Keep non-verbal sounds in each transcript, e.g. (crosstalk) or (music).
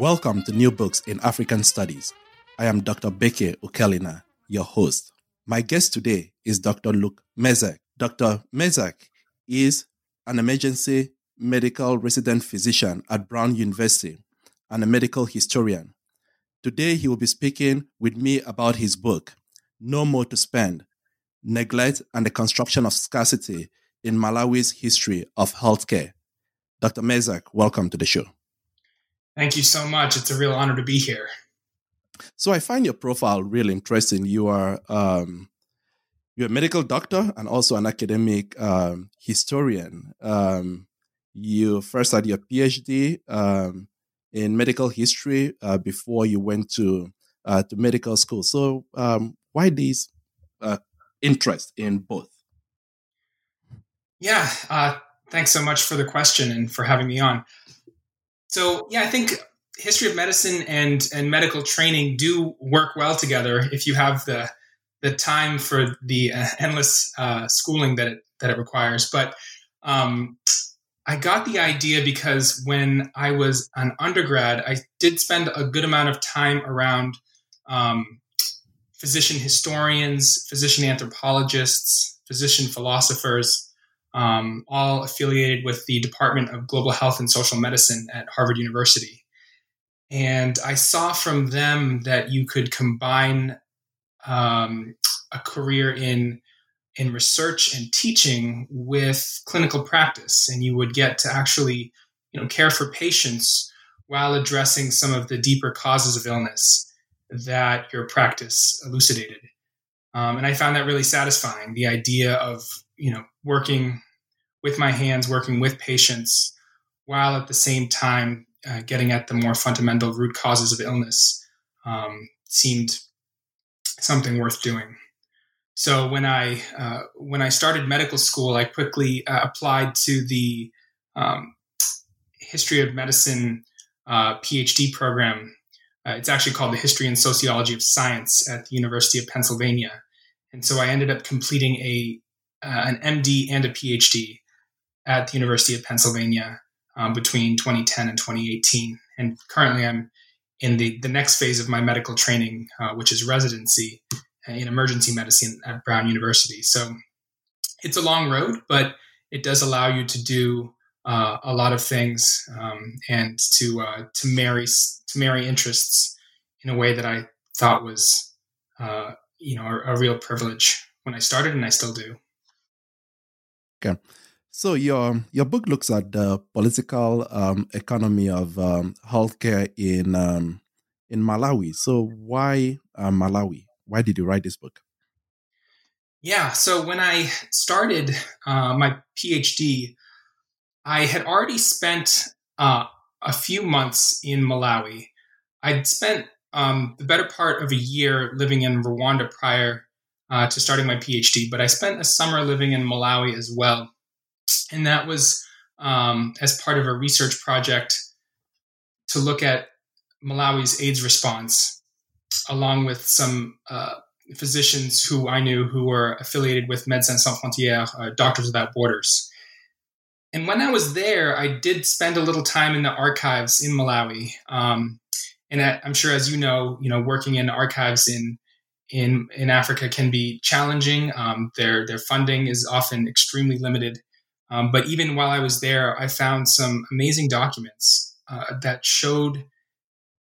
Welcome to New Books in African Studies. I am Dr. Bekeh Ukelina, your host. My guest today is Dr. Luke Messac. Dr. Messac is an emergency medical resident physician at Brown University and a medical historian. Today, he will be speaking with me about his book, No More to Spend Neglect and the Construction of Scarcity in Malawi's History of Healthcare. Dr. Messac, welcome to the show. Thank you so much. It's a real honor to be here. So I find your profile really interesting. You are um, you're a medical doctor and also an academic um, historian. Um, you first had your PhD um, in medical history uh, before you went to uh, to medical school. So um, why this uh, interest in both? Yeah, uh, thanks so much for the question and for having me on. So yeah, I think history of medicine and and medical training do work well together if you have the the time for the uh, endless uh, schooling that it that it requires. But um, I got the idea because when I was an undergrad, I did spend a good amount of time around um, physician historians, physician anthropologists, physician philosophers, um, all affiliated with the Department of Global Health and Social Medicine at Harvard University. And I saw from them that you could combine um, a career in in research and teaching with clinical practice and you would get to actually you know care for patients while addressing some of the deeper causes of illness that your practice elucidated um, and i found that really satisfying the idea of you know working with my hands working with patients while at the same time uh, getting at the more fundamental root causes of illness um, seemed something worth doing so when I uh, when I started medical school, I quickly uh, applied to the um, history of medicine uh, PhD program. Uh, it's actually called the History and Sociology of Science at the University of Pennsylvania, and so I ended up completing a an MD and a PhD at the University of Pennsylvania um, between 2010 and 2018. And currently, I'm in the the next phase of my medical training, uh, which is residency in emergency medicine at Brown University. So it's a long road, but it does allow you to do uh, a lot of things um, and to uh, to marry to marry interests in a way that I thought was uh, you know a, a, real privilege when I started, and I still do. Okay. So your your book looks at the political um, economy of um, healthcare in um, in Malawi. So why uh, Malawi? why did you write this book? Yeah, so when I started uh, my PhD, I had already spent uh, a few months in Malawi. I'd spent um, the better part of a year living in Rwanda prior uh, to starting my PhD, but I spent a summer living in Malawi as well. And that was um, as part of a research project to look at Malawi's AIDS response along with some uh, physicians who I knew who were affiliated with Médecins Sans Frontières, uh, Doctors Without Borders. And when I was there, I did spend a little time in the archives in Malawi. Um, and I, I'm sure, as you know, you know, working in archives in in in Africa can be challenging. Um, their their funding is often extremely limited. Um, but even while I was there, I found some amazing documents uh, that showed,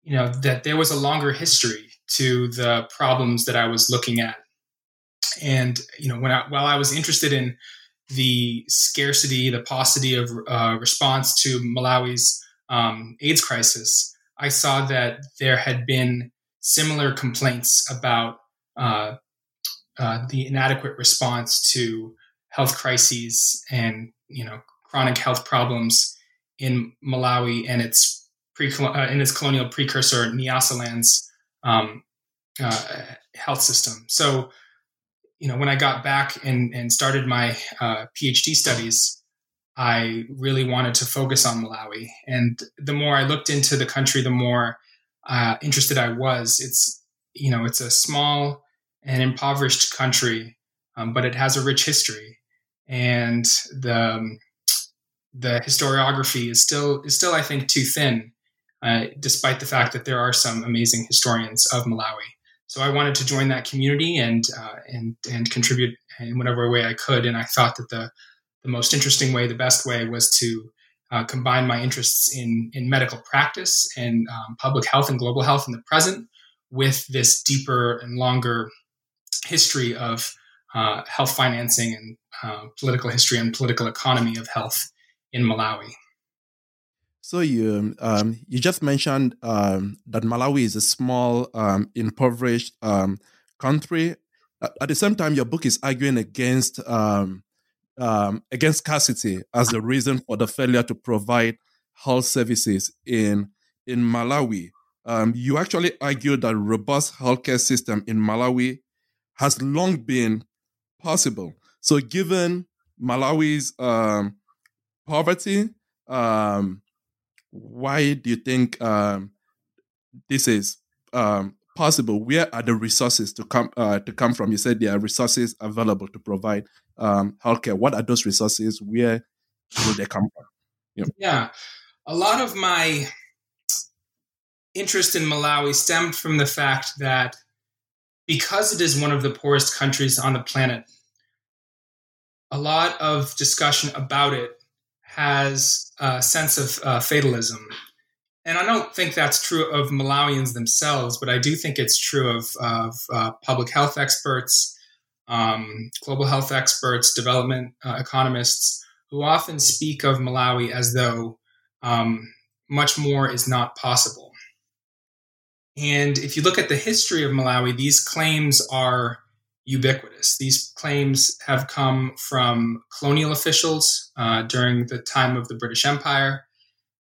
you know, that there was a longer history to the problems that I was looking at. And you know, when I, while I was interested in the scarcity, the paucity of uh, response to Malawi's um, AIDS crisis, I saw that there had been similar complaints about uh, uh, the inadequate response to health crises and you know chronic health problems in Malawi and its pre uh, in its colonial precursor Nyasaland's um, uh, health system. So, you know, when I got back and, and started my uh, PhD studies, I really wanted to focus on Malawi. And the more I looked into the country, the more uh, interested I was. It's, you know, it's a small and impoverished country, um, but it has a rich history. And the, um, the historiography is still, is still, I think, too thin uh, despite the fact that there are some amazing historians of Malawi. So I wanted to join that community and uh, and and contribute in whatever way I could. And I thought that the the most interesting way, the best way, was to uh, combine my interests in in medical practice and um, public health and global health in the present with this deeper and longer history of uh, health financing and uh, political history and political economy of health in Malawi. So you um, you just mentioned um, that Malawi is a small, um, impoverished um, country. At the same time, your book is arguing against um, um, against scarcity as the reason for the failure to provide health services in in Malawi. you actually argue that robust healthcare system in Malawi has long been possible. So, given Malawi's poverty, um, why do you think um, this is um, possible? Where are the resources to come uh, to come from? You said there are resources available to provide um, healthcare. What are those resources? Where will they come from? Yeah. yeah, a lot of my interest in Malawi stemmed from the fact that because it is one of the poorest countries on the planet, a lot of discussion about it has a sense of uh, fatalism. And I don't think that's true of Malawians themselves, but I do think it's true of, of uh, public health experts, um, global health experts, development uh, economists, who often speak of Malawi as though um, much more is not possible. And if you look at the history of Malawi, these claims are ubiquitous. These claims have come from colonial officials uh, during the time of the British Empire.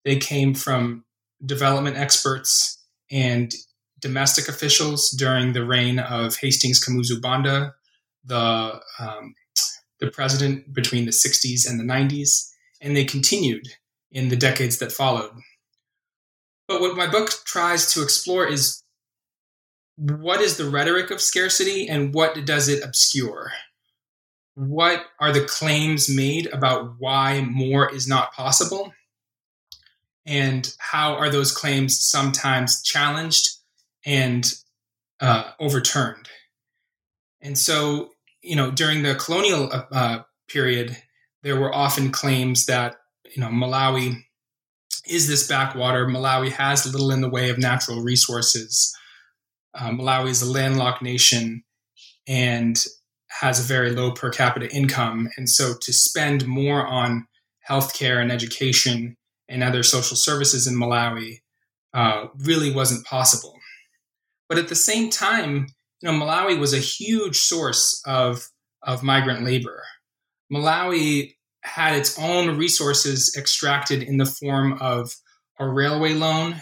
They came from development experts and domestic officials during the reign of Hastings Kamuzu Banda, the um, the president between the 60s and the 90s, and they continued in the decades that followed. But what my book tries to explore is what is the rhetoric of scarcity and what does it obscure? What are the claims made about why more is not possible? And how are those claims sometimes challenged and uh, overturned? And so, you know, during the colonial uh, period, there were often claims that, you know, Malawi is this backwater. Malawi has little in the way of natural resources uh, Malawi is a landlocked nation and has a very low per capita income. And so to spend more on healthcare and education and other social services in Malawi uh, really wasn't possible. But at the same time, you know, Malawi was a huge source of, of migrant labor. Malawi had its own resources extracted in the form of a railway loan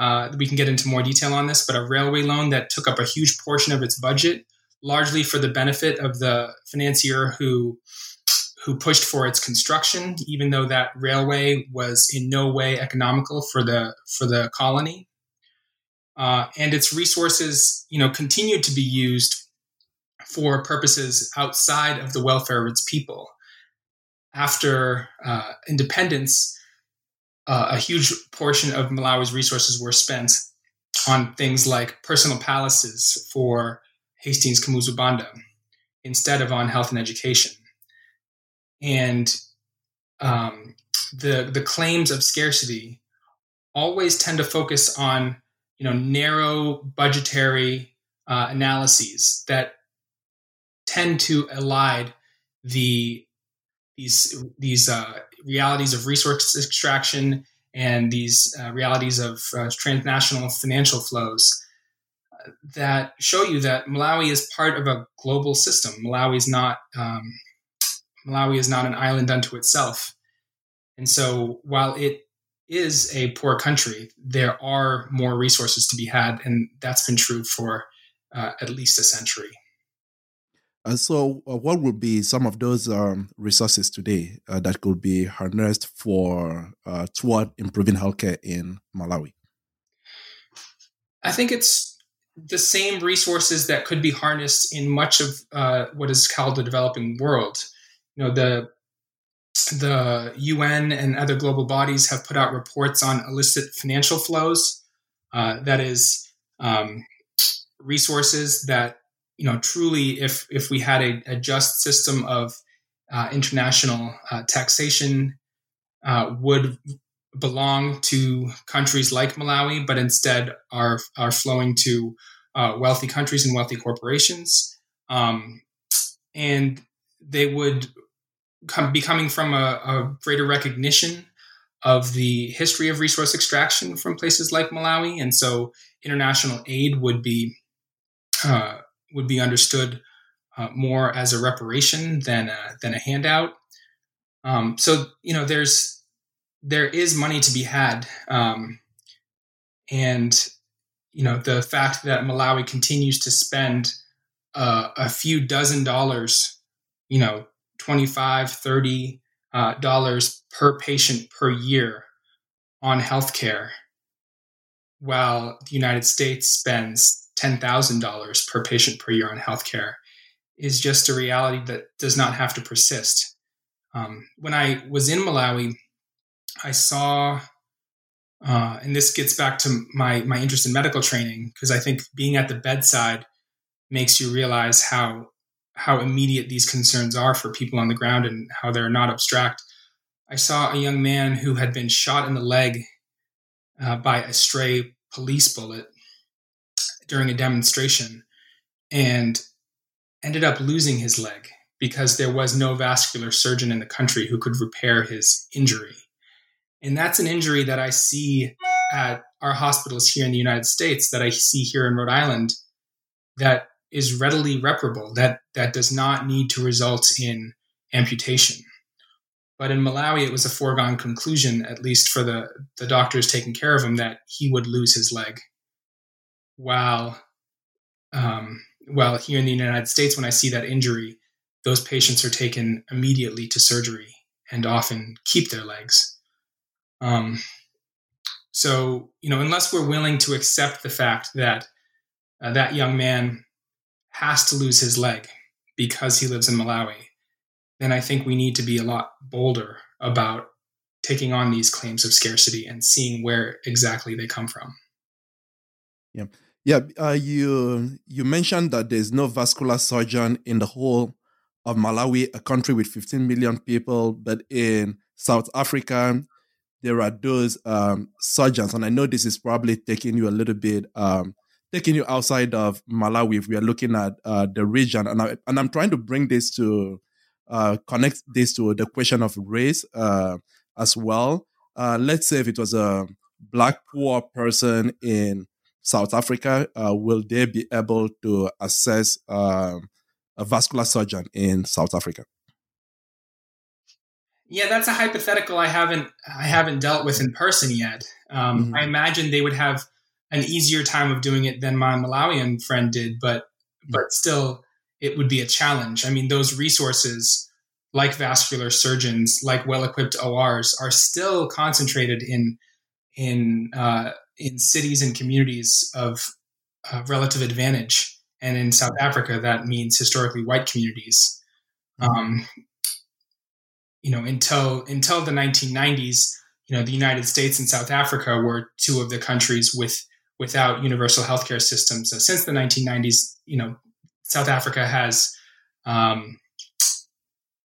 uh, we can get into more detail on this, but a railway loan that took up a huge portion of its budget, largely for the benefit of the financier who who pushed for its construction, even though that railway was in no way economical for the for the colony. Uh, and its resources, you know, continued to be used for purposes outside of the welfare of its people. After uh, independence, uh, a huge portion of Malawi's resources were spent on things like personal palaces for Hastings Kamuzu Banda instead of on health and education. And um, the the claims of scarcity always tend to focus on you know narrow budgetary uh, analyses that tend to elide the these these uh, realities of resource extraction and these uh, realities of uh, transnational financial flows uh, that show you that Malawi is part of a global system. Malawi is not um, Malawi is not an island unto itself, and so while it is a poor country, there are more resources to be had, and that's been true for uh, at least a century. And so, uh, what would be some of those um, resources today uh, that could be harnessed for uh, toward improving healthcare in Malawi? I think it's the same resources that could be harnessed in much of uh, what is called the developing world. You know, the the UN and other global bodies have put out reports on illicit financial flows. Uh, that is, um, resources that you know truly, if if we had a, a just system of uh, international uh, taxation, uh, would belong to countries like Malawi, but instead are are flowing to uh, wealthy countries and wealthy corporations, um, and they would come, be coming from a, a, greater recognition of the history of resource extraction from places like Malawi, and so international aid would be uh, would be understood uh, more as a reparation than a, than a handout. Um, so you know, there's there is money to be had, um, and you know the fact that Malawi continues to spend uh, a few dozen dollars, you know, 25 30 uh, dollars per patient per year on healthcare, while the United States spends $10,000 per patient per year on healthcare, is just a reality that does not have to persist. Um, when I was in Malawi, I saw, uh, and this gets back to my my interest in medical training because I think being at the bedside makes you realize how how immediate these concerns are for people on the ground and how they're not abstract. I saw a young man who had been shot in the leg uh, by a stray police bullet during a demonstration and ended up losing his leg because there was no vascular surgeon in the country who could repair his injury. And that's an injury that I see at our hospitals here in the United States, that I see here in Rhode Island, that is readily reparable, that, that does not need to result in amputation. But in Malawi, it was a foregone conclusion, at least for the, the doctors taking care of him, that he would lose his leg. While, um, while here in the United States, when I see that injury, those patients are taken immediately to surgery and often keep their legs. Um, so, you know, unless we're willing to accept the fact that uh, that young man has to lose his leg because he lives in Malawi, then I think we need to be a lot bolder about taking on these claims of scarcity and seeing where exactly they come from. Yeah. Yeah, uh, you you mentioned that there's no vascular surgeon in the whole of Malawi, a country with 15 million people, but in South Africa, there are those um, surgeons, and I know this is probably taking you a little bit, um, taking you outside of Malawi. If we are looking at uh, the region, and I, and I'm trying to bring this to uh, connect this to the question of race uh, as well. Uh, let's say if it was a black poor person in South Africa, uh, will they be able to assess um, a vascular surgeon in South Africa? Yeah, that's a hypothetical I haven't I haven't dealt with in person yet. Um, mm-hmm. I imagine they would have an easier time of doing it than my Malawian friend did, but mm-hmm. but still, it would be a challenge. I mean, those resources, like vascular surgeons, like well-equipped ORs, are still concentrated in in uh, in cities and communities of uh, relative advantage, and in South Africa, that means historically white communities. Mm-hmm. Um, you know, until until the 1990s, you know, the United States and South Africa were two of the countries with without universal healthcare systems. So since the 1990s, you know, South Africa has um,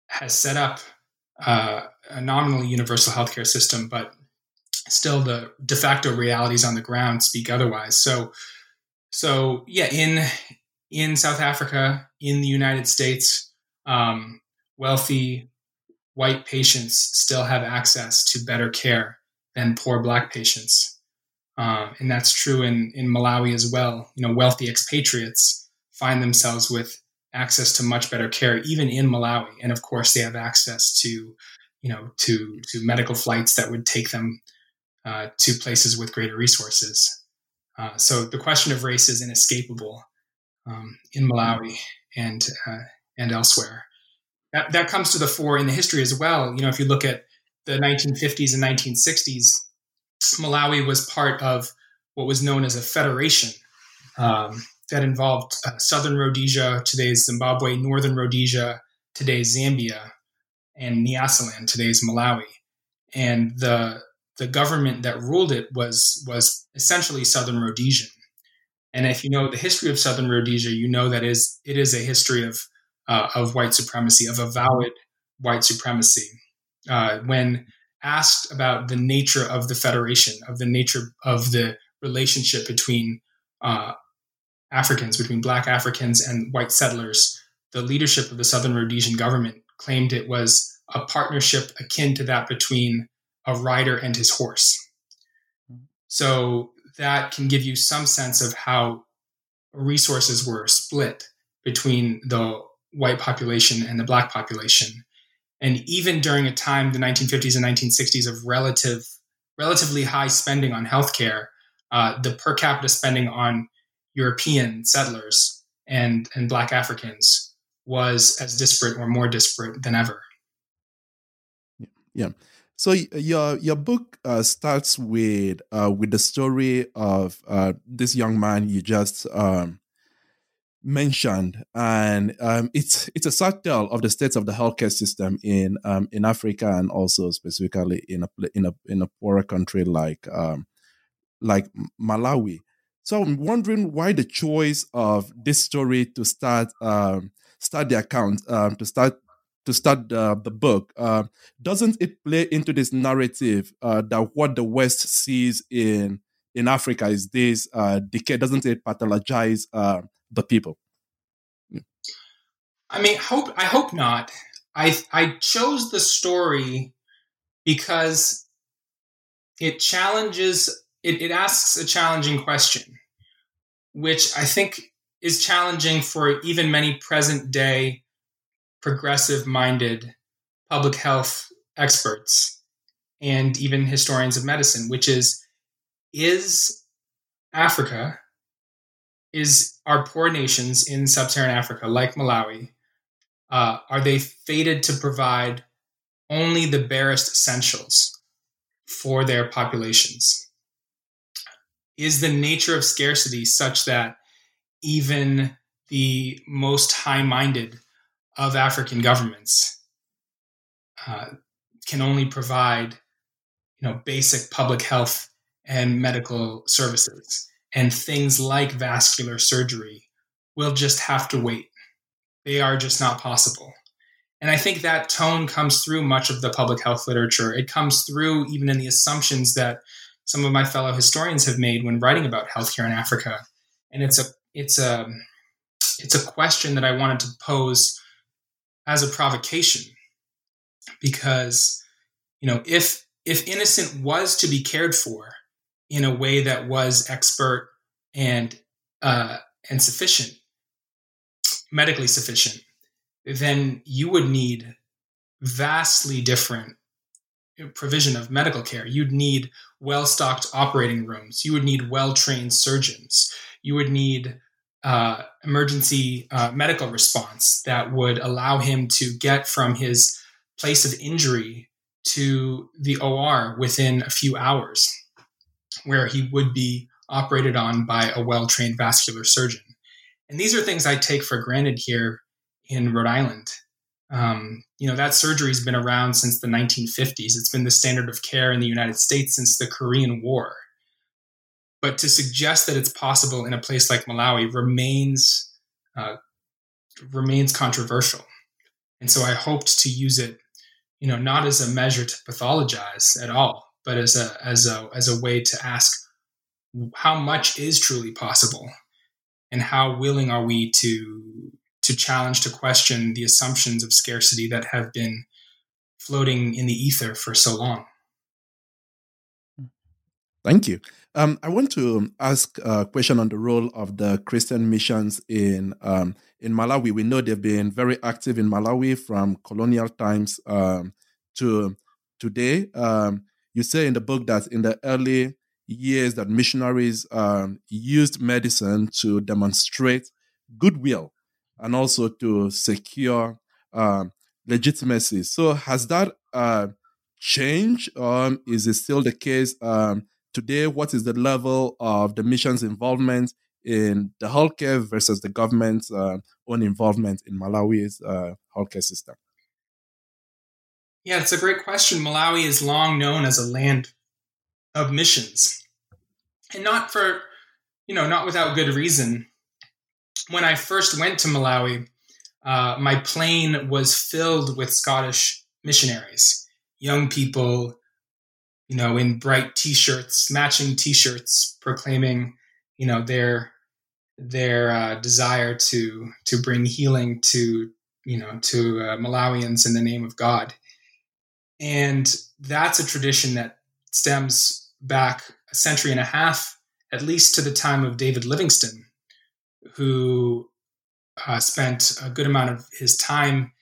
has set up uh, a nominally universal healthcare system, but still the de facto realities on the ground speak otherwise. So, so yeah, in in South Africa, in the United States, um, wealthy white patients still have access to better care than poor black patients. Um, and that's true in, in Malawi as well. You know, wealthy expatriates find themselves with access to much better care, even in Malawi. And of course, they have access to, you know, to, to medical flights that would take them uh, to places with greater resources. Uh, so the question of race is inescapable um, in Malawi and, uh, and elsewhere that, that comes to the fore in the history as well. You know, if you look at the 1950s and 1960s, Malawi was part of what was known as a federation um, that involved uh, southern Rhodesia, today's Zimbabwe, northern Rhodesia, today's Zambia. and Nyasaland, today's Malawi. And the the government that ruled it was was essentially Southern Rhodesian. And if you know the history of Southern Rhodesia, you know that is it is a history of uh, of white supremacy, of avowed white supremacy. Uh, when asked about the nature of the federation, of the nature of the relationship between uh, Africans, between Black Africans and white settlers, the leadership of the Southern Rhodesian government claimed it was a partnership akin to that between a rider and his horse. So that can give you some sense of how resources were split between the white population and the black population. And even during a time, the 1950s and 1960s, of relative, relatively high spending on healthcare, uh, the per capita spending on European settlers and, and Black Africans was as disparate or more disparate than ever. Yeah. So your your book uh, starts with uh, with the story of uh, this young man you just um, mentioned, and um, it's it's a sad tale of the states of the healthcare system in um, in Africa and also specifically in a in a in a poorer country like um, like Malawi. So I'm wondering why the choice of this story to start um, start the account um, to start to start the, the book, uh, doesn't it play into this narrative uh, that what the West sees in in Africa is this uh, decay? Doesn't it pathologize uh, the people? I mean, hope I hope not. I I chose the story because it challenges it, it asks a challenging question, which I think is challenging for even many present day progressive minded public health experts and even historians of medicine, which is is Africa, is our poor nations in sub Saharan Africa, like Malawi, uh, are they fated to provide only the barest essentials for their populations? Is the nature of scarcity such that even the most high minded of African governments uh, can only provide, you know, basic public health and medical services, and things like vascular surgery will just have to wait. They are just not possible. And I think that tone comes through much of the public health literature. It comes through even in the assumptions that some of my fellow historians have made when writing about healthcare in Africa. And it's a it's a it's a question that I wanted to pose as a provocation. Because you know if if innocent was to be cared for in a way that was expert and uh, and sufficient medically sufficient then you would need vastly different provision of medical care. You'd need well stocked operating rooms. You would need well trained surgeons. You would need uh, emergency uh, medical response that would allow him to get from his place of injury to the OR within a few hours, where he would be operated on by a well trained vascular surgeon. And these are things I take for granted here in Rhode Island. Um, you know, that surgery has been around since the 1950s. It's been the standard of care in the United States since the Korean War. But to suggest that it's possible in a place like Malawi remains uh, remains controversial. And so I hoped to use it, you know, not as a measure to pathologize at all, but as a as a as a way to ask how much is truly possible and how willing are we to to challenge to question the assumptions of scarcity that have been floating in the ether for so long. Thank you. Um, I want to ask a question on the role of the Christian missions in um, in Malawi. We know they've been very active in Malawi from colonial times um, to today. Um, you say in the book that in the early years that missionaries um, used medicine to demonstrate goodwill and also to secure um, legitimacy. So has that uh, changed? is it still the case? Today, what is the level of the mission's involvement in the healthcare versus the government's uh, own involvement in Malawi's uh, healthcare system? Yeah, it's a great question. Malawi is long known as a land of missions, and not for, you know, not without good reason. When I first went to Malawi, uh, my plane was filled with Scottish missionaries, young people, you know, in bright T-shirts, matching T-shirts, proclaiming, you know, their their uh, desire to to bring healing to you know to uh, Malawians in the name of God, and that's a tradition that stems back a century and a half, at least to the time of David Livingstone, who uh, spent a good amount of his time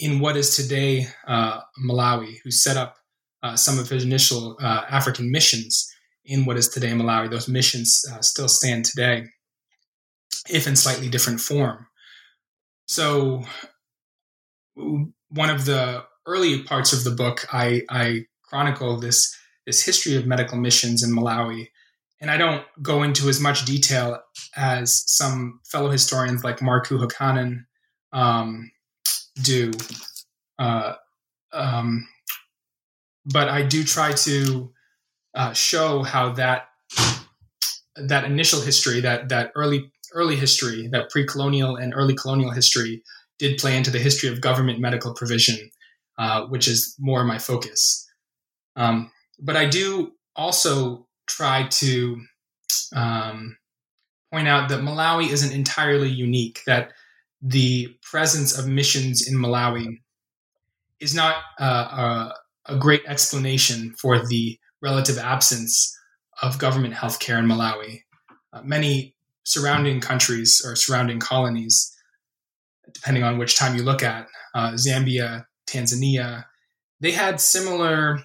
in what is today uh, Malawi, who set up uh, some of his initial uh, African missions in what is today Malawi. Those missions uh, still stand today, if in slightly different form. So, one of the early parts of the book, I, I chronicle this this history of medical missions in Malawi, and I don't go into as much detail as some fellow historians like Markku Hokkanen um, do. Uh, um, but I do try to uh, show how that that initial history, that that early early history, that pre-colonial and early colonial history, did play into the history of government medical provision, uh, which is more my focus. Um, but I do also try to um, point out that Malawi isn't entirely unique. That the presence of missions in Malawi is not uh, a, great explanation for the relative absence of government healthcare in Malawi. Uh, many surrounding countries or surrounding colonies, depending on which time you look at, uh, Zambia, Tanzania, they had similar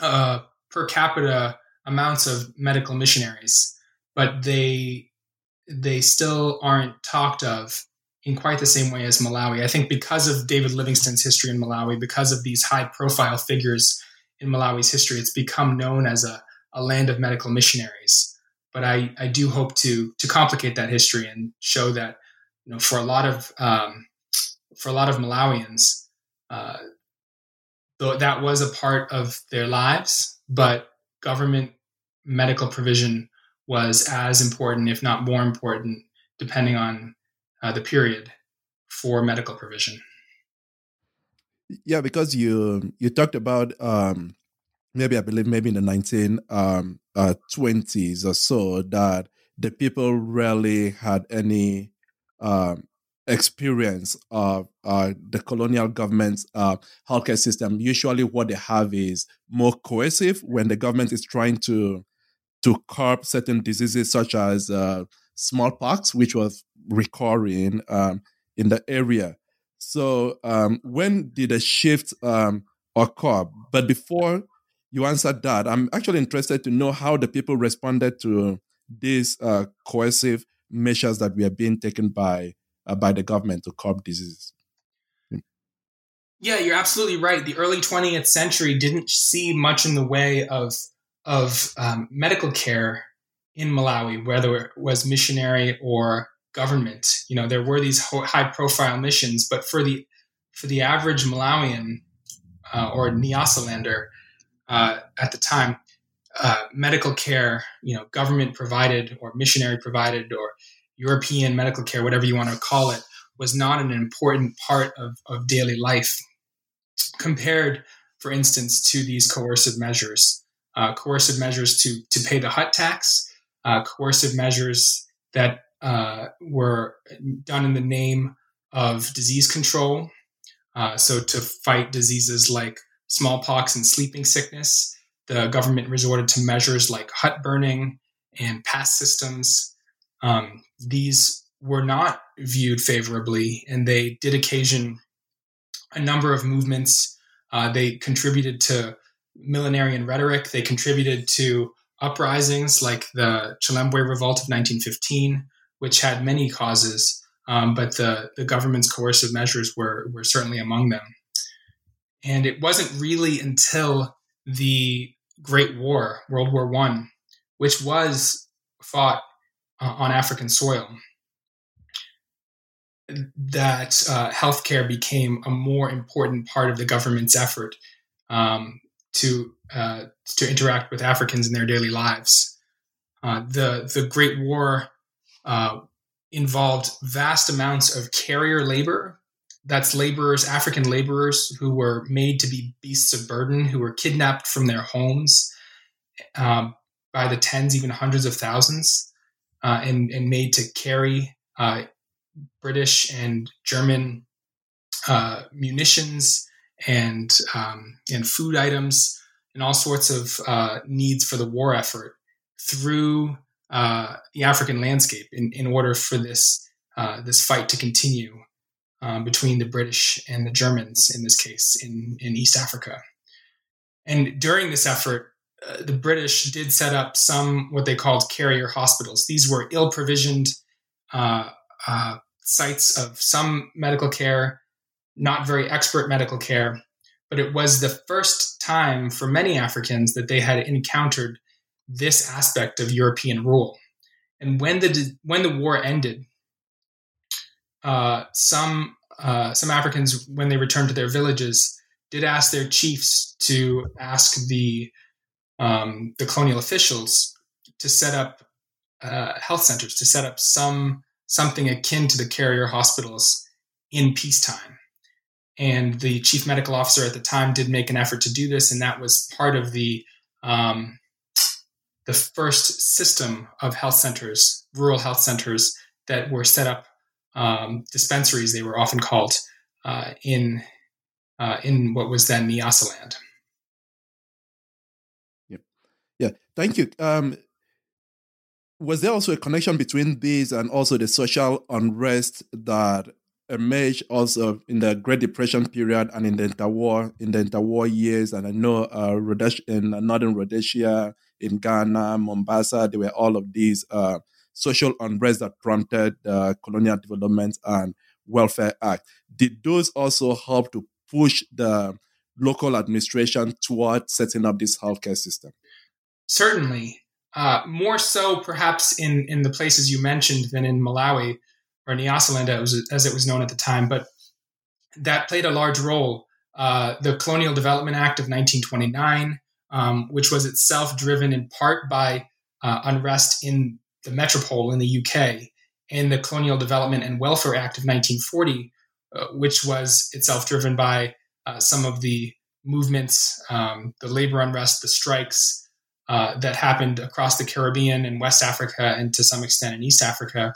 uh, per capita amounts of medical missionaries, but they they still aren't talked of in quite the same way as Malawi. I think because of David Livingstone's history in Malawi, because of these high profile figures in Malawi's history, it's become known as a, a land of medical missionaries. But I, I do hope to to complicate that history and show that you know for a lot of um, for a lot of Malawians, uh, though that was a part of their lives, but government medical provision was as important, if not more important, depending on uh, the period for medical provision. Yeah, because you you talked about um, maybe I believe maybe in the nineteen um, uh, twenties or so that the people rarely had any um, experience of uh, the colonial government's uh, healthcare system. Usually, what they have is more coercive when the government is trying to to curb certain diseases such as uh, smallpox, which was recurring um, in the area. So, um, when did a shift um, occur? But before you answer that, I'm actually interested to know how the people responded to these uh, coercive measures that were being taken by uh, by the government to curb diseases. Yeah, you're absolutely right. The early 20th century didn't see much in the way of of um, medical care in Malawi, whether it was missionary or government. You know, there were these high profile missions, but for the for the average Malawian uh, or Nyasalander uh, at the time, uh, medical care, you know, government provided or missionary provided or European medical care, whatever you want to call it, was not an important part of, of daily life compared, for instance, to these coercive measures. Uh, coercive measures to, to pay the hut tax, uh, coercive measures that uh, were done in the name of disease control. Uh, so, to fight diseases like smallpox and sleeping sickness, the government resorted to measures like hut burning and pass systems. Um, these were not viewed favorably, and they did occasion a number of movements. Uh, they contributed to millenarian rhetoric. They contributed to uprisings like the Chilembwe Revolt of 1915, which had many causes, um, but the, the government's coercive measures were, were certainly among them. And it wasn't really until the Great War, World War One, which was fought uh, on African soil. that uh, healthcare became a more important part of the government's effort um, to uh, to interact with Africans in their daily lives. Uh, the the Great War uh, involved vast amounts of carrier labor. That's laborers, African laborers who were made to be beasts of burden, who were kidnapped from their homes um, by the tens, even hundreds of thousands, uh, and, and made to carry uh, British and German uh, munitions and um, and food items and all sorts of uh, needs for the war effort through uh, the African landscape in, in order for this uh, this fight to continue um, between the British and the Germans in this case in in East Africa. And during this effort, uh, the British did set up some what they called carrier hospitals. These were ill provisioned uh, uh, sites of some medical care, not very expert medical care, but it was the first time for many Africans that they had encountered this aspect of European rule. And when the when the war ended, uh, some uh, some Africans, when they returned to their villages, did ask their chiefs to ask the um, the colonial officials to set up uh, health centers, to set up some something akin to the carrier hospitals in peacetime. And the chief medical officer at the time did make an effort to do this, and that was part of the um, the first system of health centers, rural health centers that were set up um, dispensaries. They were often called uh, in uh, in what was then Nyasaland. Yeah, yeah. Thank you. Um, was there also a connection between these and also the social unrest that emerged also in the Great Depression period and in the interwar in the interwar years? And I know uh, Rhodesia, in northern Rhodesia, in Ghana, Mombasa, there were all of these uh, social unrest that prompted the Colonial Development and Welfare Act. Did those also help to push the local administration toward setting up this healthcare system? Certainly. Uh, more so, perhaps, in, in the places you mentioned than in Malawi or Nyasaland, as, as it was known at the time. But that played a large role. Uh, the Colonial Development Act of 1929, um, which was itself driven in part by uh, unrest in the metropole in the UK, and the Colonial Development and Welfare Act of 1940, uh, which was itself driven by uh, some of the movements, um, the labor unrest, the strikes, uh, that happened across the Caribbean and West Africa, and to some extent in East Africa.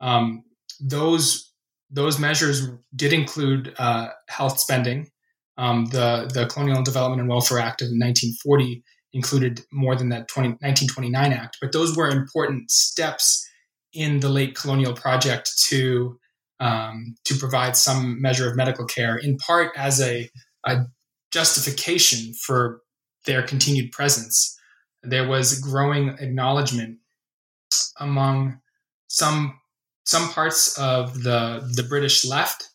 Um, those those measures did include uh, health spending. Um, the the Colonial Development and Welfare Act of 1940 included more than that 20, 1929 Act, but those were important steps in the late colonial project to um, to provide some measure of medical care, in part as a, a justification for their continued presence. There was growing acknowledgement among some some parts of the the British left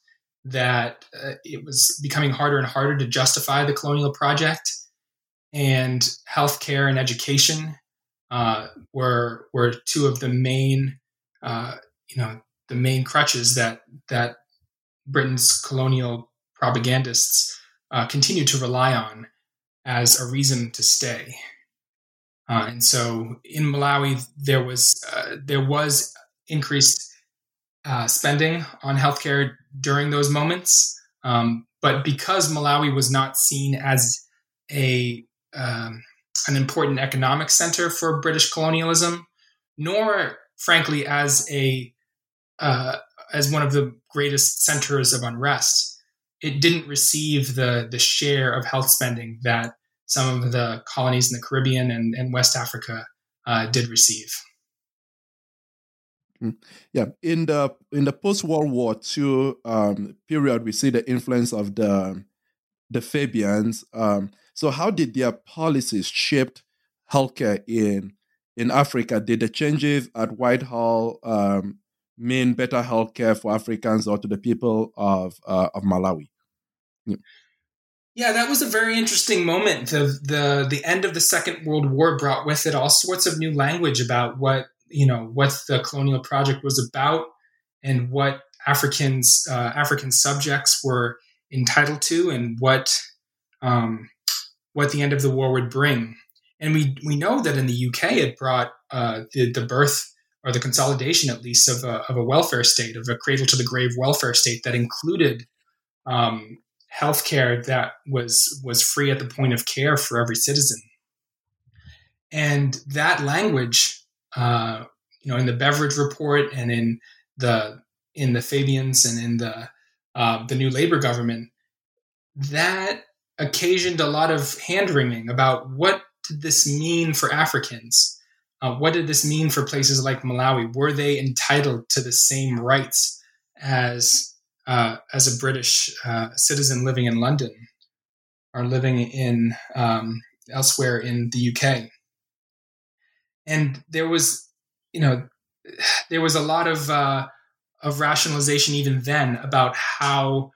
that uh, it was becoming harder and harder to justify the colonial project, and healthcare and education uh, were were two of the main uh, you know the main crutches that that Britain's colonial propagandists uh, continued to rely on as a reason to stay. Uh, and so in Malawi, there was uh, there was increased uh, spending on healthcare during those moments, um, but because Malawi was not seen as a um, an important economic center for British colonialism, nor frankly as a uh, as one of the greatest centers of unrest, it didn't receive the the share of health spending that some of the colonies in the Caribbean and, and West Africa uh, did receive. Mm. Yeah, in the in the post World War II um, period, we see the influence of the the Fabians. Um, so, how did their policies shape healthcare in in Africa? Did the changes at Whitehall um, mean better healthcare for Africans or to the people of uh, of Malawi? Yeah. Yeah, that was a very interesting moment. The the the end of the Second World War brought with it all sorts of new language about what you know what the colonial project was about and what Africans, uh, African subjects were entitled to, and what um, what the end of the war would bring. And we we know that in the UK it brought uh, the the birth or the consolidation, at least, of a, of a welfare state, of a cradle to the grave welfare state that included um, healthcare that was was free at the point of care for every citizen. And that language, uh, you know, in the Beveridge report and in the in the Fabians and in the uh, the new Labor government, that occasioned a lot of hand wringing about what did this mean for Africans? Uh, what did this mean for places like Malawi? Were they entitled to the same rights as uh, as a British uh, citizen living in London or living in um, elsewhere in the UK? And there was, you know, there was a lot of uh, of rationalization even then about how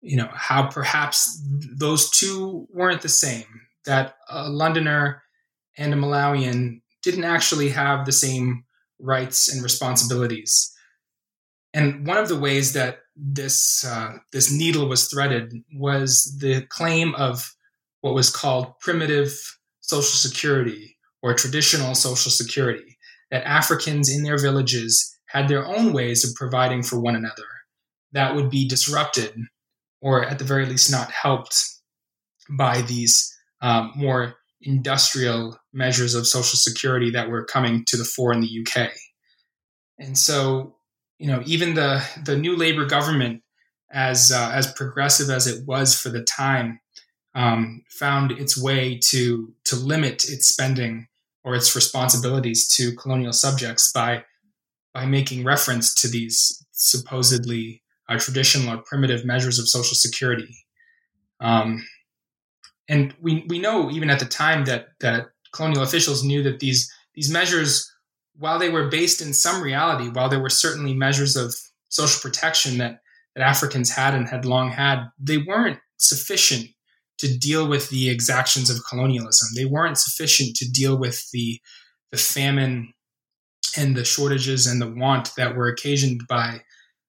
you know how perhaps those two weren't the same that a londoner and a malawian didn't actually have the same rights and responsibilities. And one of the ways that this uh, this needle was threaded was the claim of what was called primitive social security or traditional social security that africans in their villages had their own ways of providing for one another that would be disrupted or at the very least not helped by these um, more industrial measures of social security that were coming to the fore in the UK. And so, you know, even the the new Labour government, as uh, as progressive as it was for the time, um, found its way to to limit its spending or its responsibilities to colonial subjects by by making reference to these supposedly uh, traditional or primitive measures of social security. Um, and we, we know even at the time that, that colonial officials knew that these, these measures, while they were based in some reality, while there were certainly measures of social protection that, that Africans had and had long had, they weren't sufficient to deal with the exactions of colonialism. They weren't sufficient to deal with the, the famine and the shortages and the want that were occasioned by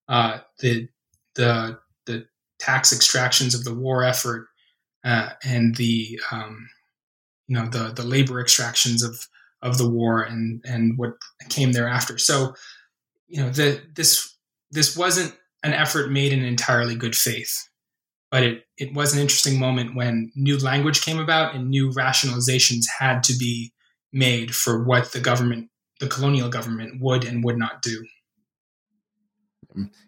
uh, the the the tax extractions of the war effort uh, and the um, you know the the labor extractions of of the war and and what came thereafter. So you know the this this wasn't an effort made in entirely good faith, but it it was an interesting moment when new language came about and new rationalizations had to be made for what the government the colonial government would and would not do.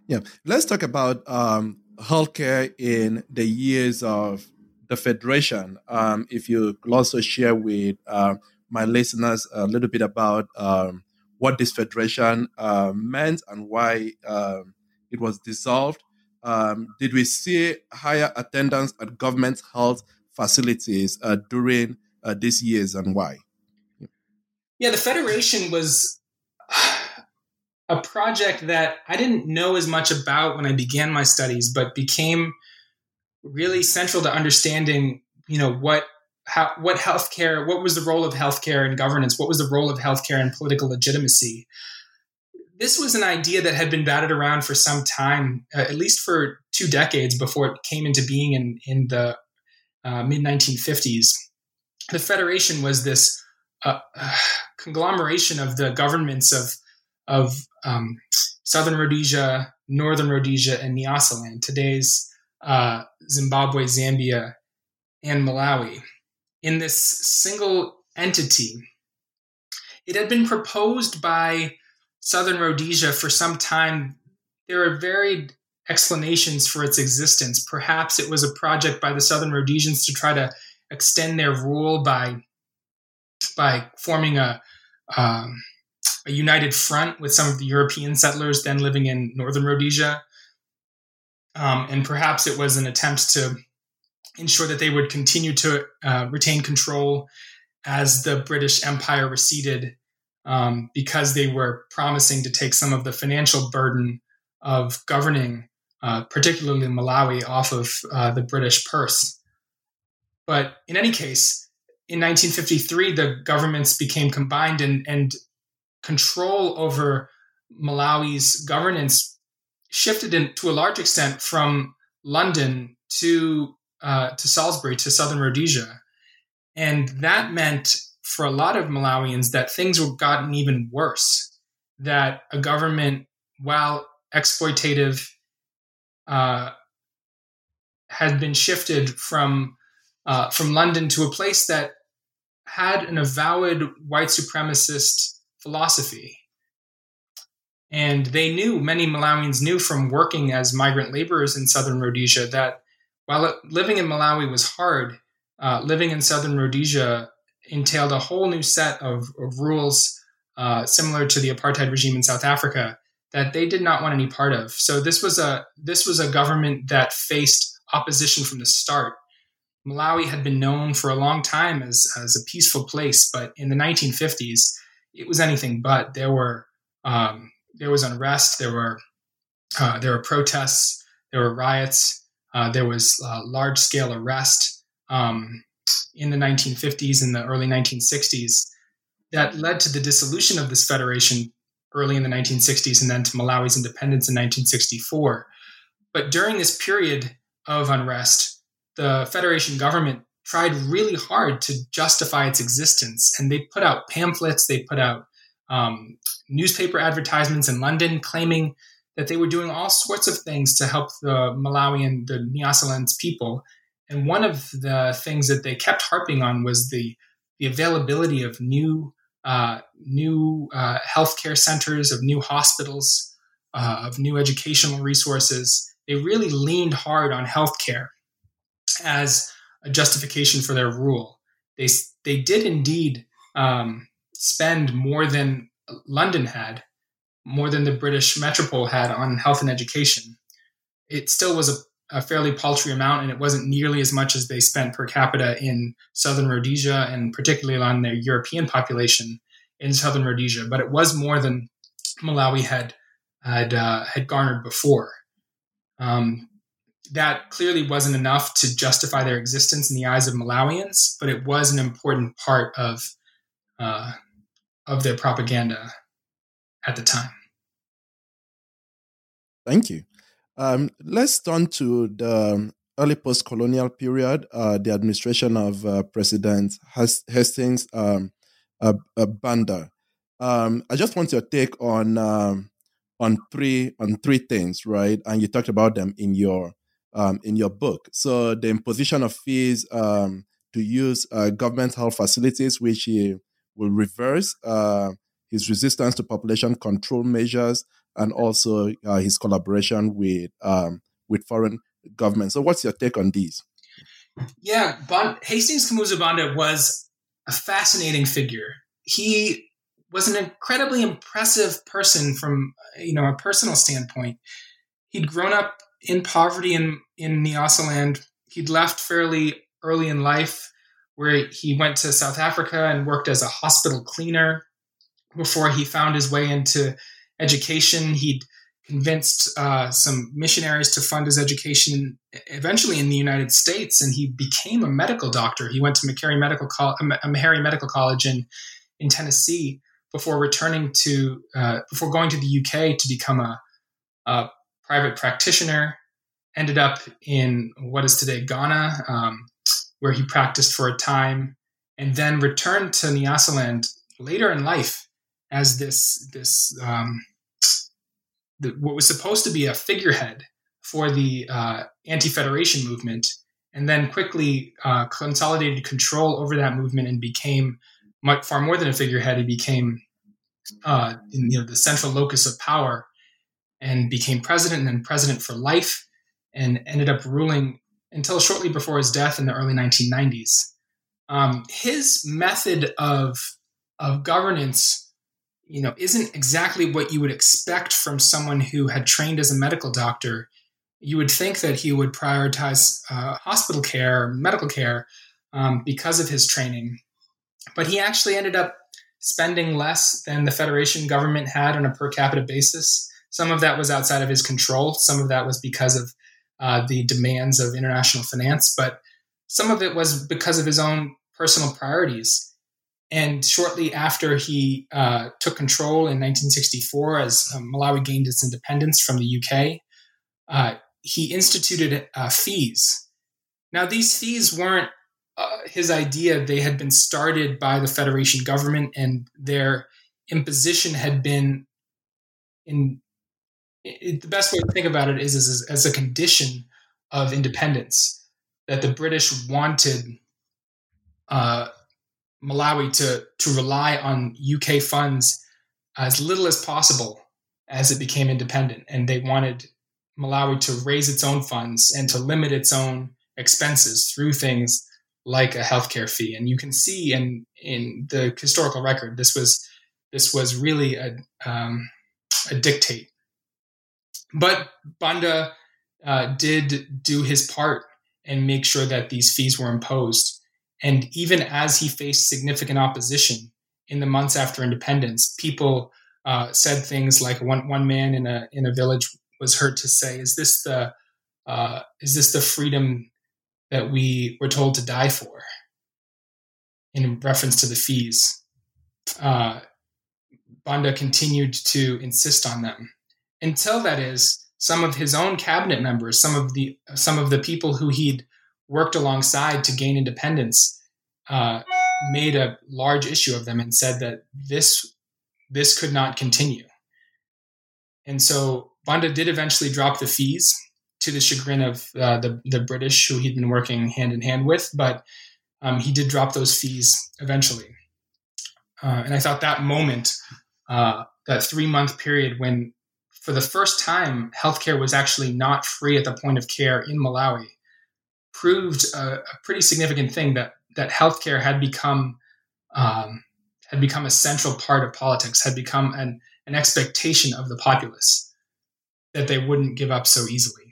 Yeah, let's talk about um, healthcare in the years of the federation. Um, if you could also share with uh, my listeners a little bit about um, what this federation uh, meant and why um, it was dissolved. Um, did we see higher attendance at government health facilities uh, during uh, these years and why? Yeah, the federation was (sighs) a project that I didn't know as much about when I began my studies, but became really central to understanding, you know, what how what healthcare, what was the role of healthcare in governance, what was the role of healthcare in political legitimacy. This was an idea that had been batted around for some time, uh, at least for two decades before it came into being in in the uh, mid 1950s. The Federation was this uh, (sighs) conglomeration of the governments of of um, southern Rhodesia, northern Rhodesia, and Nyasaland, today's uh, Zimbabwe, Zambia, and Malawi, in this single entity. It had been proposed by southern Rhodesia for some time. There are varied explanations for its existence. Perhaps it was a project by the southern Rhodesians to try to extend their rule by by forming a um, a united front with some of the European settlers then living in northern Rhodesia. Um, and perhaps it was an attempt to ensure that they would continue to uh, retain control as the British Empire receded, um, because they were promising to take some of the financial burden of governing, uh, particularly Malawi, off of uh, the British purse. But in any case, in 1953, the governments became combined, and, and control over Malawi's governance shifted in, to a large extent from London to uh, to Salisbury to southern Rhodesia, and that meant for a lot of Malawians that things were gotten even worse. That a government, while exploitative, uh, had been shifted from uh, from London to a place that had an avowed white supremacist philosophy. And they knew, many Malawians knew from working as migrant laborers in southern Rhodesia, that while living in Malawi was hard, uh, living in southern Rhodesia entailed a whole new set of, of rules uh, similar to the apartheid regime in South Africa that they did not want any part of. So this was a this was a government that faced opposition from the start. Malawi had been known for a long time as, as a peaceful place, but in the 1950s, it was anything but. There were um, there was unrest, there were uh, there were protests, there were riots, uh, there was uh, large scale arrest um, in the 1950s and the early 1960s that led to the dissolution of this federation early in the 1960s and then to Malawi's independence in 1964. But during this period of unrest, the federation government tried really hard to justify its existence, and they put out pamphlets, they put out um, newspaper advertisements in London claiming that they were doing all sorts of things to help the Malawian, the Nyasaland's people. And one of the things that they kept harping on was the the availability of new uh, new uh, healthcare centers, of new hospitals, uh, of new educational resources. They really leaned hard on healthcare as a justification for their rule. They they did indeed um, spend more than London had, more than the British metropole had on health and education. It still was a, a fairly paltry amount, and it wasn't nearly as much as they spent per capita in southern Rhodesia, and particularly on their European population in southern Rhodesia. But it was more than Malawi had had uh, had garnered before. Um, that clearly wasn't enough to justify their existence in the eyes of Malawians, but it was an important part of uh, of their propaganda at the time. Thank you. Um, let's turn to the early post-colonial period, uh, the administration of uh, President Hastings um, uh, Banda. Um, I just want your take on um, on three on three things, right? And you talked about them in your um, in your book. So the imposition of fees um, to use uh, government health facilities, which he will reverse uh, his resistance to population control measures, and also uh, his collaboration with um, with foreign governments. So, what's your take on these? Yeah, bon- Hastings Kamuzu Banda was a fascinating figure. He was an incredibly impressive person from you know a personal standpoint. He'd grown up in poverty in in Nyasaland. He'd left fairly early in life, where he went to South Africa and worked as a hospital cleaner before he found his way into education. He'd convinced uh, some missionaries to fund his education eventually in the United States, and he became a medical doctor. He went to Meharry Medical, Co- Meharry Medical College in in Tennessee before returning to uh, before going to the UK to become a, a private practitioner, ended up in what is today Ghana, um, where he practiced for a time, and then returned to Nyasaland later in life as this this um, the, what was supposed to be a figurehead for the uh, anti-federation movement, and then quickly uh, consolidated control over that movement and became much, far more than a figurehead. He became uh, in, you know the central locus of power and became president and then president for life and ended up ruling until shortly before his death in the early 1990s. Um, his method of of governance, you know, isn't exactly what you would expect from someone who had trained as a medical doctor. You would think that he would prioritize uh, hospital care, medical care, um, because of his training, but he actually ended up spending less than the federation government had on a per capita basis. Some of that was outside of his control. Some of that was because of uh, the demands of international finance, but some of it was because of his own personal priorities. And shortly after he uh, took control in 1964, as um, Malawi gained its independence from the UK, uh, he instituted uh, fees. Now, these fees weren't uh, his idea. They had been started by the Federation government, and their imposition had been in it, the best way to think about it is, as a condition of independence that the British wanted uh, Malawi to to rely on UK funds as little as possible as it became independent, and they wanted Malawi to raise its own funds and to limit its own expenses through things like a healthcare fee. And you can see in in the historical record this was this was really a um, a dictate. But Banda uh, did do his part and make sure that these fees were imposed. And even as he faced significant opposition in the months after independence, people uh, said things like one one man in a in a village was heard to say, "Is this the uh, is this the freedom that we were told to die for?" In reference to the fees, uh, Banda continued to insist on them until that is some of his own cabinet members, some of the some of the people who he'd worked alongside to gain independence, uh, made a large issue of them and said that this this could not continue. And so Banda did eventually drop the fees to the chagrin of uh, the the British who he'd been working hand in hand with, but um, he did drop those fees eventually. Uh, and I thought that moment, uh, that three month period when for the first time, healthcare was actually not free at the point of care in Malawi, proved a, a pretty significant thing that that healthcare had become um, had become a central part of politics, had become an, an expectation of the populace that they wouldn't give up so easily.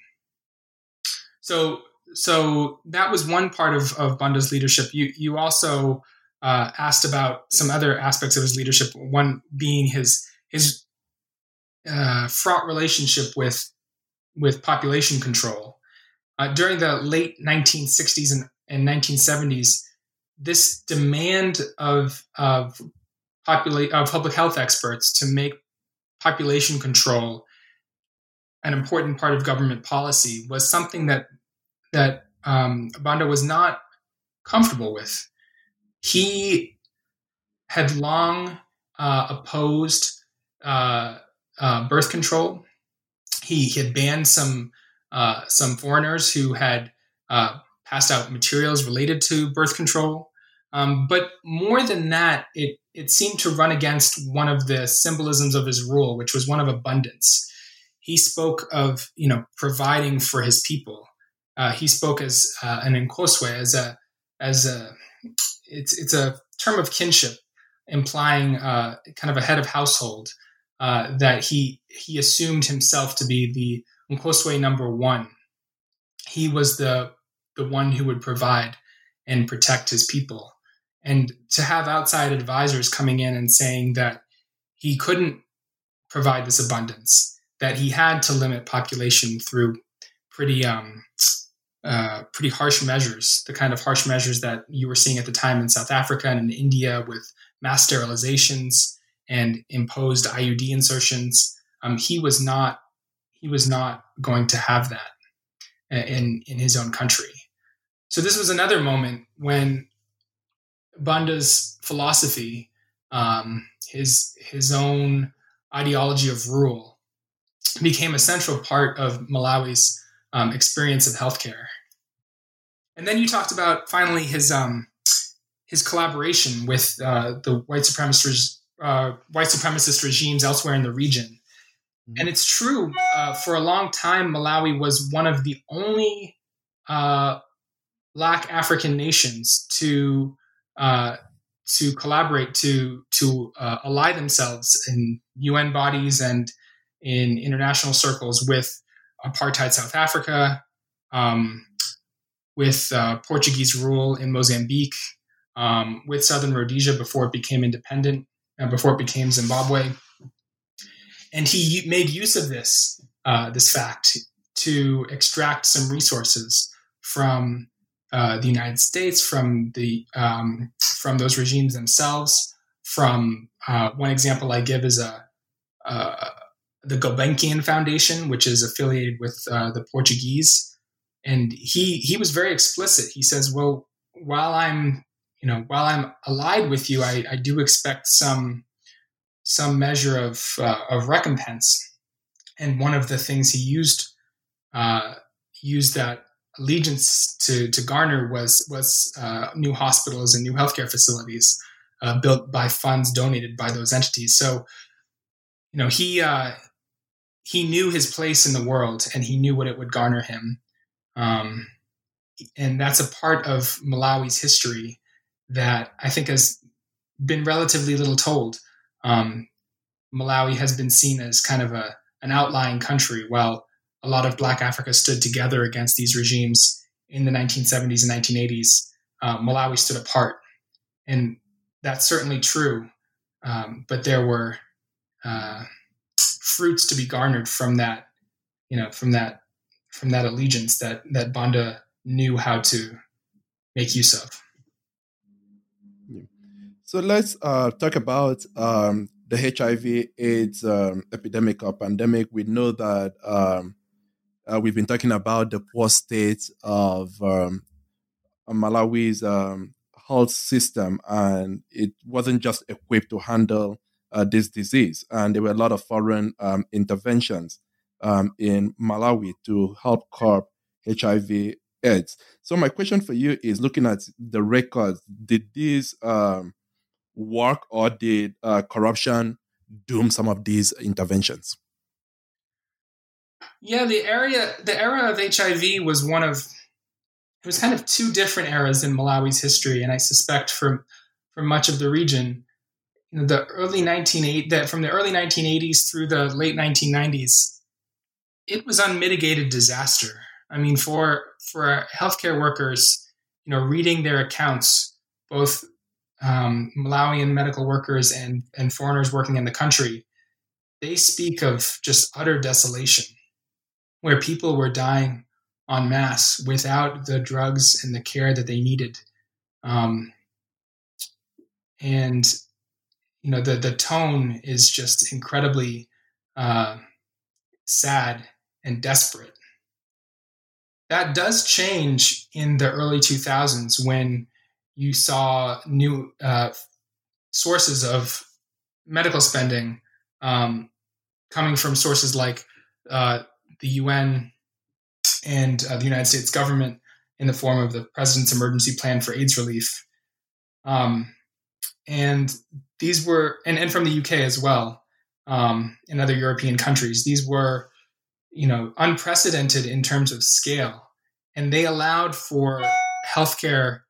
So, so that was one part of, of Banda's leadership. You, you also uh, asked about some other aspects of his leadership. One being his his uh, fraught relationship with with population control. Uh, during the late 1960s and, and 1970s, this demand of of, of public health experts to make population control an important part of government policy was something that that um, Banda was not comfortable with. He had long uh, opposed uh, uh, birth control. He, he, had banned some uh, some foreigners who had uh, passed out materials related to birth control. Um, but more than that, it it seemed to run against one of the symbolisms of his rule, which was one of abundance. He spoke of you know providing for his people. Uh, he spoke as uh, an Nkhoswe, as a as a it's it's a term of kinship, implying uh, kind of a head of household uh, that he he assumed himself to be the Nkhoswe number one. He was the the one who would provide and protect his people. And to have outside advisors coming in and saying that he couldn't provide this abundance, that he had to limit population through pretty um, uh, pretty harsh measures, the kind of harsh measures that you were seeing at the time in South Africa and in India with mass sterilizations and imposed IUD insertions. Um, he was not he was not going to have that in in his own country. So this was another moment when Banda's philosophy, um, his his own ideology of rule, became a central part of Malawi's um, experience of healthcare. And then you talked about finally his um, his collaboration with uh, the white supremacist uh, white supremacist regimes elsewhere in the region. Mm-hmm. And it's true, uh, for a long time, Malawi was one of the only uh, Black African nations to uh, to collaborate to to uh, ally themselves in UN bodies and in international circles with apartheid South Africa, um, with uh, Portuguese rule in Mozambique, um, with Southern Rhodesia before it became independent, uh, before it became Zimbabwe. And he made use of this uh, this fact to extract some resources from uh, the United States, from the um, from those regimes themselves. From uh, one example I give is a, a, the Gulbenkian Foundation, which is affiliated with uh, the Portuguese, and he he was very explicit. He says, "Well, while I'm you know while I'm allied with you, I, I do expect some some measure of uh, of recompense." And one of the things he used uh, used that allegiance to to garner was was uh, new hospitals and new healthcare facilities uh, built by funds donated by those entities. So, you know, he uh, he knew his place in the world and he knew what it would garner him. Um, and that's a part of Malawi's history that I think has been relatively little told. Um, Malawi has been seen as kind of a an outlying country, while a lot of Black Africa stood together against these regimes in the 1970s and 1980s. Uh, Malawi stood apart, and that's certainly true. Um, but there were uh, fruits to be garnered from that, you know, from that from that allegiance that that Banda knew how to make use of. So let's uh, talk about um, the HIV/AIDS um, epidemic or pandemic. We know that um, uh, we've been talking about the poor state of um, Malawi's um, health system, and it wasn't just equipped to handle uh, this disease. And there were a lot of foreign um, interventions in Malawi to help curb HIV AIDS. So my question for you is looking at the records, did these um, work or did uh, corruption doom some of these interventions? Yeah, the area, the era of HIV was one of it was kind of two different eras in Malawi's history, and I suspect for for much of the region, you know, the early 1980 that from the early 1980s through the late 1990s, it was unmitigated disaster. I mean, for for healthcare workers, you know, reading their accounts, both um, Malawian medical workers and and foreigners working in the country, they speak of just utter desolation, where people were dying en masse without the drugs and the care that they needed. Um, and you know the the tone is just incredibly uh, sad and desperate. That does change in the early 2000s when you saw new uh, sources of medical spending um, coming from sources like uh, the UN and uh, the United States government in the form of the President's Emergency Plan for AIDS Relief. Um, and these were, and, and from the UK as well, um, and other European countries, these were, you know, unprecedented in terms of scale. And they allowed for healthcare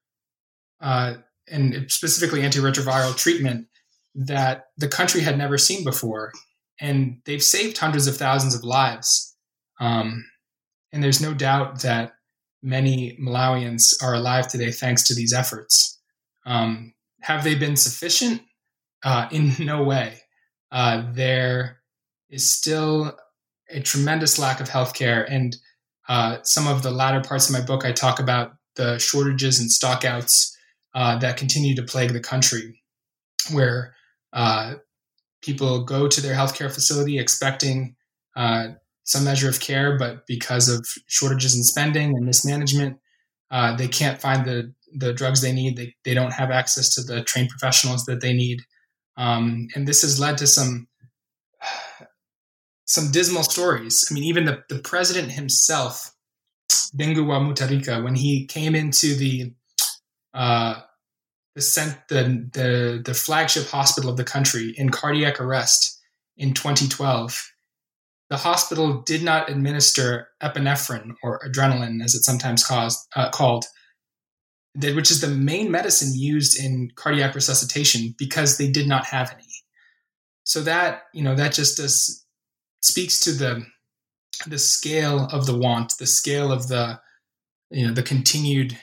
uh, and specifically antiretroviral treatment that the country had never seen before. And they've saved hundreds of thousands of lives. Um, and there's no doubt that many Malawians are alive today thanks to these efforts. Um, have they been sufficient? Uh, in (laughs) no way. Uh, there is still a tremendous lack of healthcare. And uh, some of the latter parts of my book, I talk about the shortages and stockouts uh, that continue to plague the country, where uh, people go to their healthcare facility expecting uh, some measure of care, but because of shortages in spending and mismanagement, uh, they can't find the the drugs they need. They they don't have access to the trained professionals that they need, um, and this has led to some (sighs) some dismal stories. I mean, even the the president himself, Bingu wa Mutharika, when he came into the uh, the, sent, the the the flagship hospital of the country in cardiac arrest in 2012 the hospital did not administer epinephrine or adrenaline, as it's sometimes caused, uh, called, which is the main medicine used in cardiac resuscitation because they did not have any. So that you know that just does, speaks to the the scale of the want, the scale of the you know the continued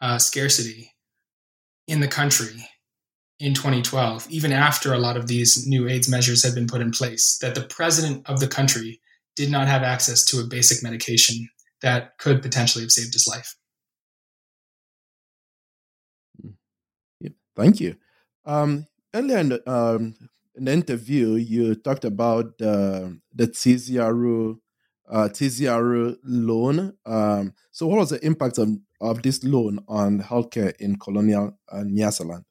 uh, scarcity in the country in 2012, even after a lot of these new AIDS measures had been put in place, that the president of the country did not have access to a basic medication that could potentially have saved his life. Yeah, thank you. Um, earlier in the, um, in the interview, you talked about uh, the TZRO, uh, TZRO loan. Um, so, what was the impact of, of this loan on healthcare in colonial uh, Nyasaland?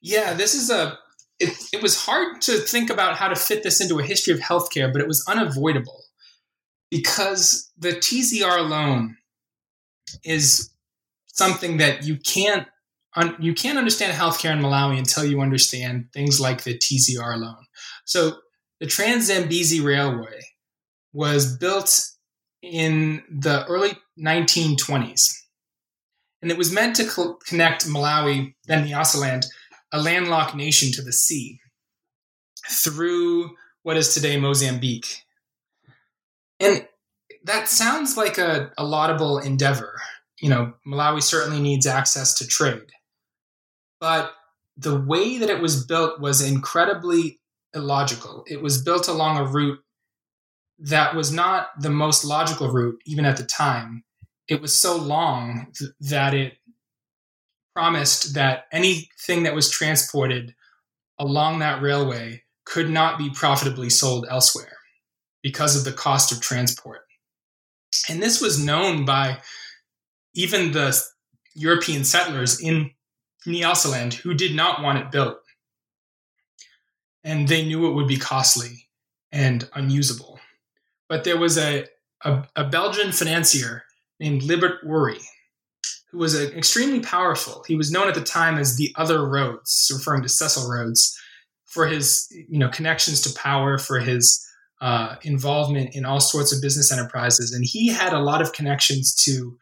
Yeah, this is a. It, it was hard to think about how to fit this into a history of healthcare, but it was unavoidable because the TZR loan is something that you can't un, you can't understand healthcare in Malawi until you understand things like the TZR loan. So the Trans Zambezi Railway was built in the early 1920s, and it was meant to co- connect Malawi, then the Nyasaland, a landlocked nation, to the sea through what is today Mozambique. And that sounds like a, a laudable endeavor. You know, Malawi certainly needs access to trade. But the way that it was built was incredibly illogical. It was built along a route that was not the most logical route, even at the time. It was so long th- that it promised that anything that was transported along that railway could not be profitably sold elsewhere because of the cost of transport. And this was known by even the European settlers in Nyasaland who did not want it built. And they knew it would be costly and unusable. But there was a, a, a Belgian financier named Libert Oury, who was a, extremely powerful. He was known at the time as the Other Rhodes, referring to Cecil Rhodes, for his you know connections to power, for his uh, involvement in all sorts of business enterprises, and he had a lot of connections to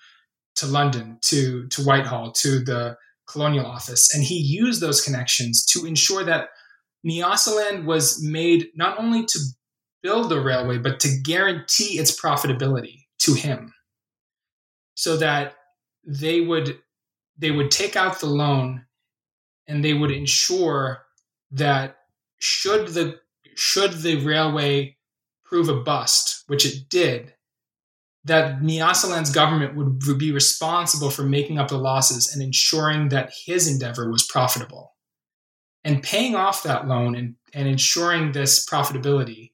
to London, to to Whitehall, to the colonial office, and he used those connections to ensure that Nyasaland was made not only to build the railway, but to guarantee its profitability to him, so that they would they would take out the loan and they would ensure that should the should the railway prove a bust, which it did, that Nyasaland's government would be responsible for making up the losses and ensuring that his endeavor was profitable. And paying off that loan and, and ensuring this profitability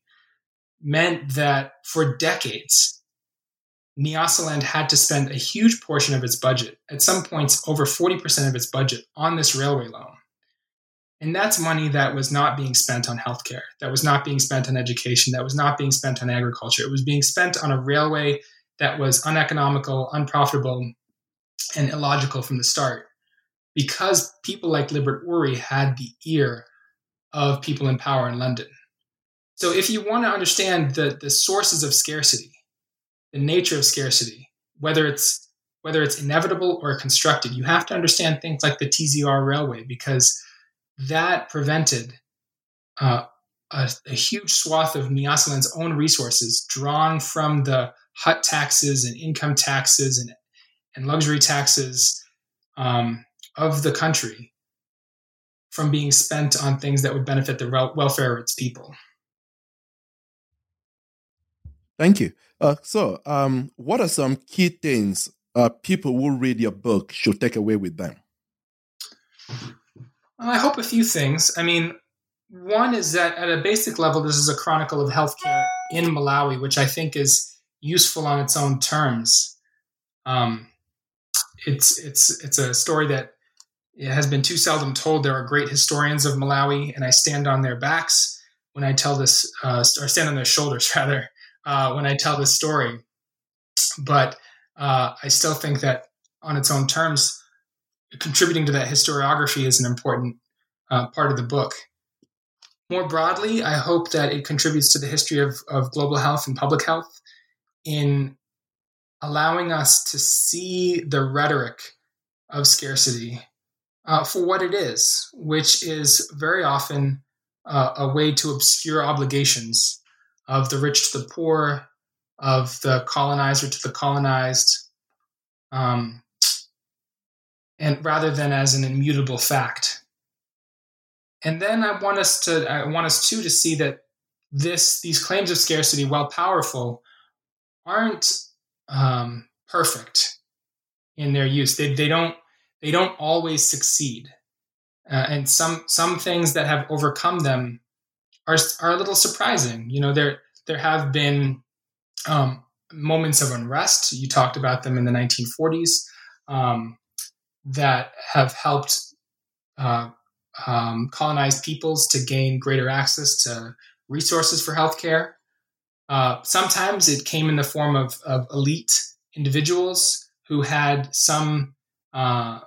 meant that for decades, Nyasaland had to spend a huge portion of its budget, at some points over 40% of its budget, on this railway loan. And that's money that was not being spent on healthcare, that was not being spent on education, that was not being spent on agriculture. It was being spent on a railway that was uneconomical, unprofitable, and illogical from the start because people like Libert Oury had the ear of people in power in London. So if you want to understand the, the sources of scarcity, the nature of scarcity, whether it's whether it's inevitable or constructed, you have to understand things like the TZR railway because that prevented uh, a, a, huge swath of Nyasaland's own resources drawn from the hut taxes and income taxes and, and luxury taxes um, of the country from being spent on things that would benefit the welfare of its people. Thank you. Uh, so, um, what are some key things uh, people who read your book should take away with them? I hope a few things. I mean, one is that at a basic level, this is a chronicle of healthcare in Malawi, which I think is useful on its own terms. Um, it's it's it's a story that has been too seldom told. There are great historians of Malawi, and I stand on their backs when I tell this, uh, or stand on their shoulders (laughs) rather, uh, when I tell this story. But uh, I still think that on its own terms, contributing to that historiography is an important uh, part of the book. More broadly, I hope that it contributes to the history of, of global health and public health in allowing us to see the rhetoric of scarcity uh, for what it is, which is very often uh, a way to obscure obligations of the rich to the poor, of the colonizer to the colonized, um, and rather than as an immutable fact. And then I want us to, I want us too to see that this, these claims of scarcity, while powerful, aren't um, perfect in their use. They, they don't they don't always succeed, uh, and some some things that have overcome them are are a little surprising. You know, there there have been um, moments of unrest. You talked about them in the 1940s um, that have helped uh, um, colonized peoples to gain greater access to resources for healthcare. Uh, sometimes it came in the form of, of elite individuals who had some uh,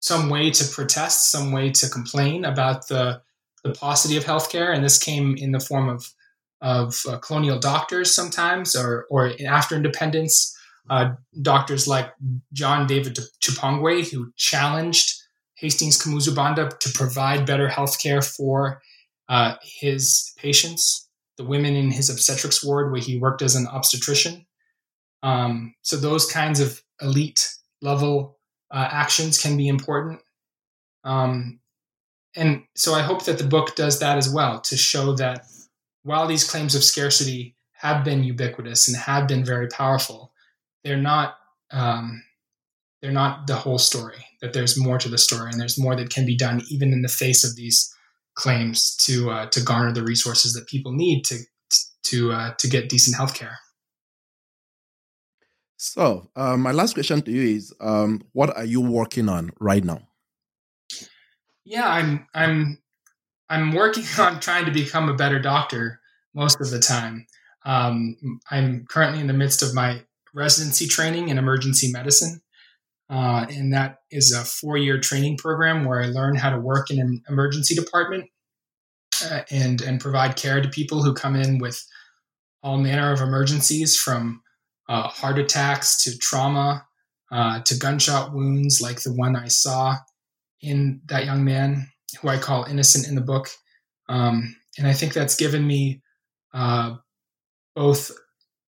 some way to protest, some way to complain about the the paucity of healthcare, and this came in the form of of uh, colonial doctors sometimes, or or after independence, uh, doctors like John David Chiphangwi who challenged Hastings Kamuzu Banda to provide better healthcare for uh, his patients, the women in his obstetrics ward where he worked as an obstetrician. Um, so those kinds of elite level uh, actions can be important. Um, and so I hope that the book does that as well to show that while these claims of scarcity have been ubiquitous and have been very powerful, they're not um, they're not the whole story. That there's more to the story, and there's more that can be done even in the face of these claims to uh, to garner the resources that people need to to uh, to get decent health care. So, uh, my last question to you is: um, What are you working on right now? Yeah, I'm I'm I'm working (laughs) on trying to become a better doctor most of the time. Um, I'm currently in the midst of my residency training in emergency medicine. Uh, and that is a four year training program where I learn how to work in an emergency department uh, and, and provide care to people who come in with all manner of emergencies from uh, heart attacks to trauma uh, to gunshot wounds, like the one I saw in that young man who I call innocent in the book. Um, and I think that's given me uh, both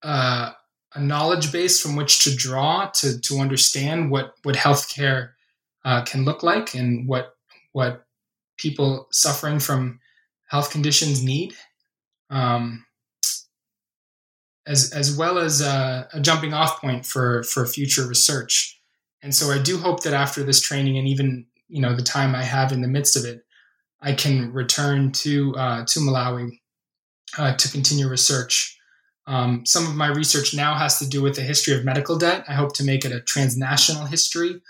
uh, a knowledge base from which to draw to to understand what what healthcare uh, can look like and what what people suffering from health conditions need, um, as as well as a, a, jumping off point for for future research. And so I do hope that after this training and even you know the time I have in the midst of it, I can return to uh, to Malawi uh, to continue research. Um, some of my research now has to do with the history of medical debt. I hope to make it a transnational history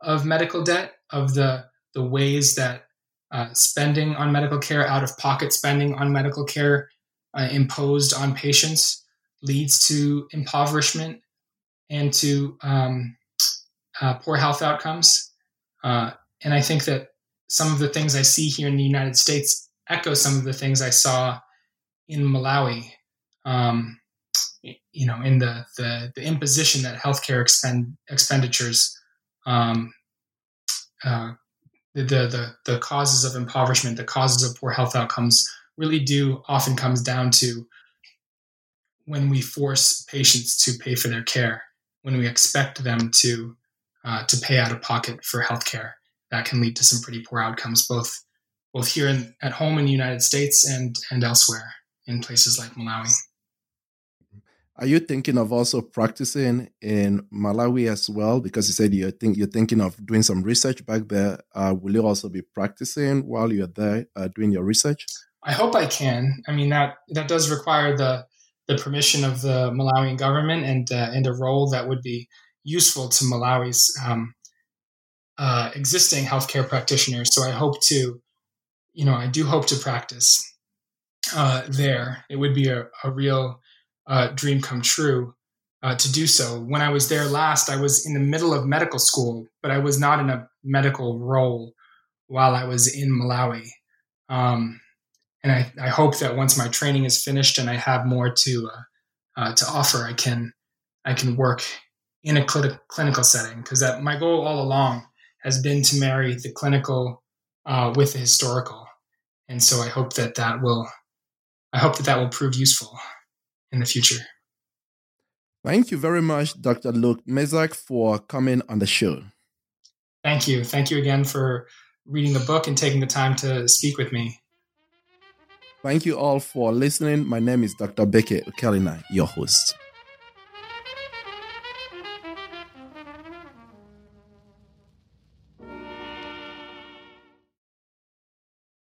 of medical debt, of the, the ways that uh, spending on medical care, out of pocket spending on medical care uh, imposed on patients leads to impoverishment and to um, uh, poor health outcomes. Uh, and I think that some of the things I see here in the United States echo some of the things I saw in Malawi um, you know, in the, the, the imposition that healthcare expend, expenditures, um, uh, the, the, the causes of impoverishment, the causes of poor health outcomes really do often comes down to when we force patients to pay for their care, when we expect them to uh, to pay out of pocket for healthcare, that can lead to some pretty poor outcomes, both both here in, at home in the United States and and elsewhere in places like Malawi. Are you thinking of also practicing in Malawi as well? Because you said you're think you're thinking of doing some research back there. Uh, will you also be practicing while you're there uh, doing your research? I hope I can. I mean that that does require the the permission of the Malawian government and uh, and a role that would be useful to Malawi's um, uh, existing healthcare practitioners. So I hope to, you know, I do hope to practice uh, there. It would be a, a real uh, dream come true uh, to do so. When I was there last, I was in the middle of medical school, but I was not in a medical role while I was in Malawi. Um, and I, I, hope that once my training is finished and I have more to uh, uh to offer, I can I can work in a cl- clinical setting because that my goal all along has been to marry the clinical uh, with the historical, and so I hope that that will I hope that that will prove useful in the future. Thank you very much, Dr. Luke Messac, for coming on the show. Thank you. Thank you again for reading the book and taking the time to speak with me. Thank you all for listening. My name is Dr. Bekeh Ukelina, your host.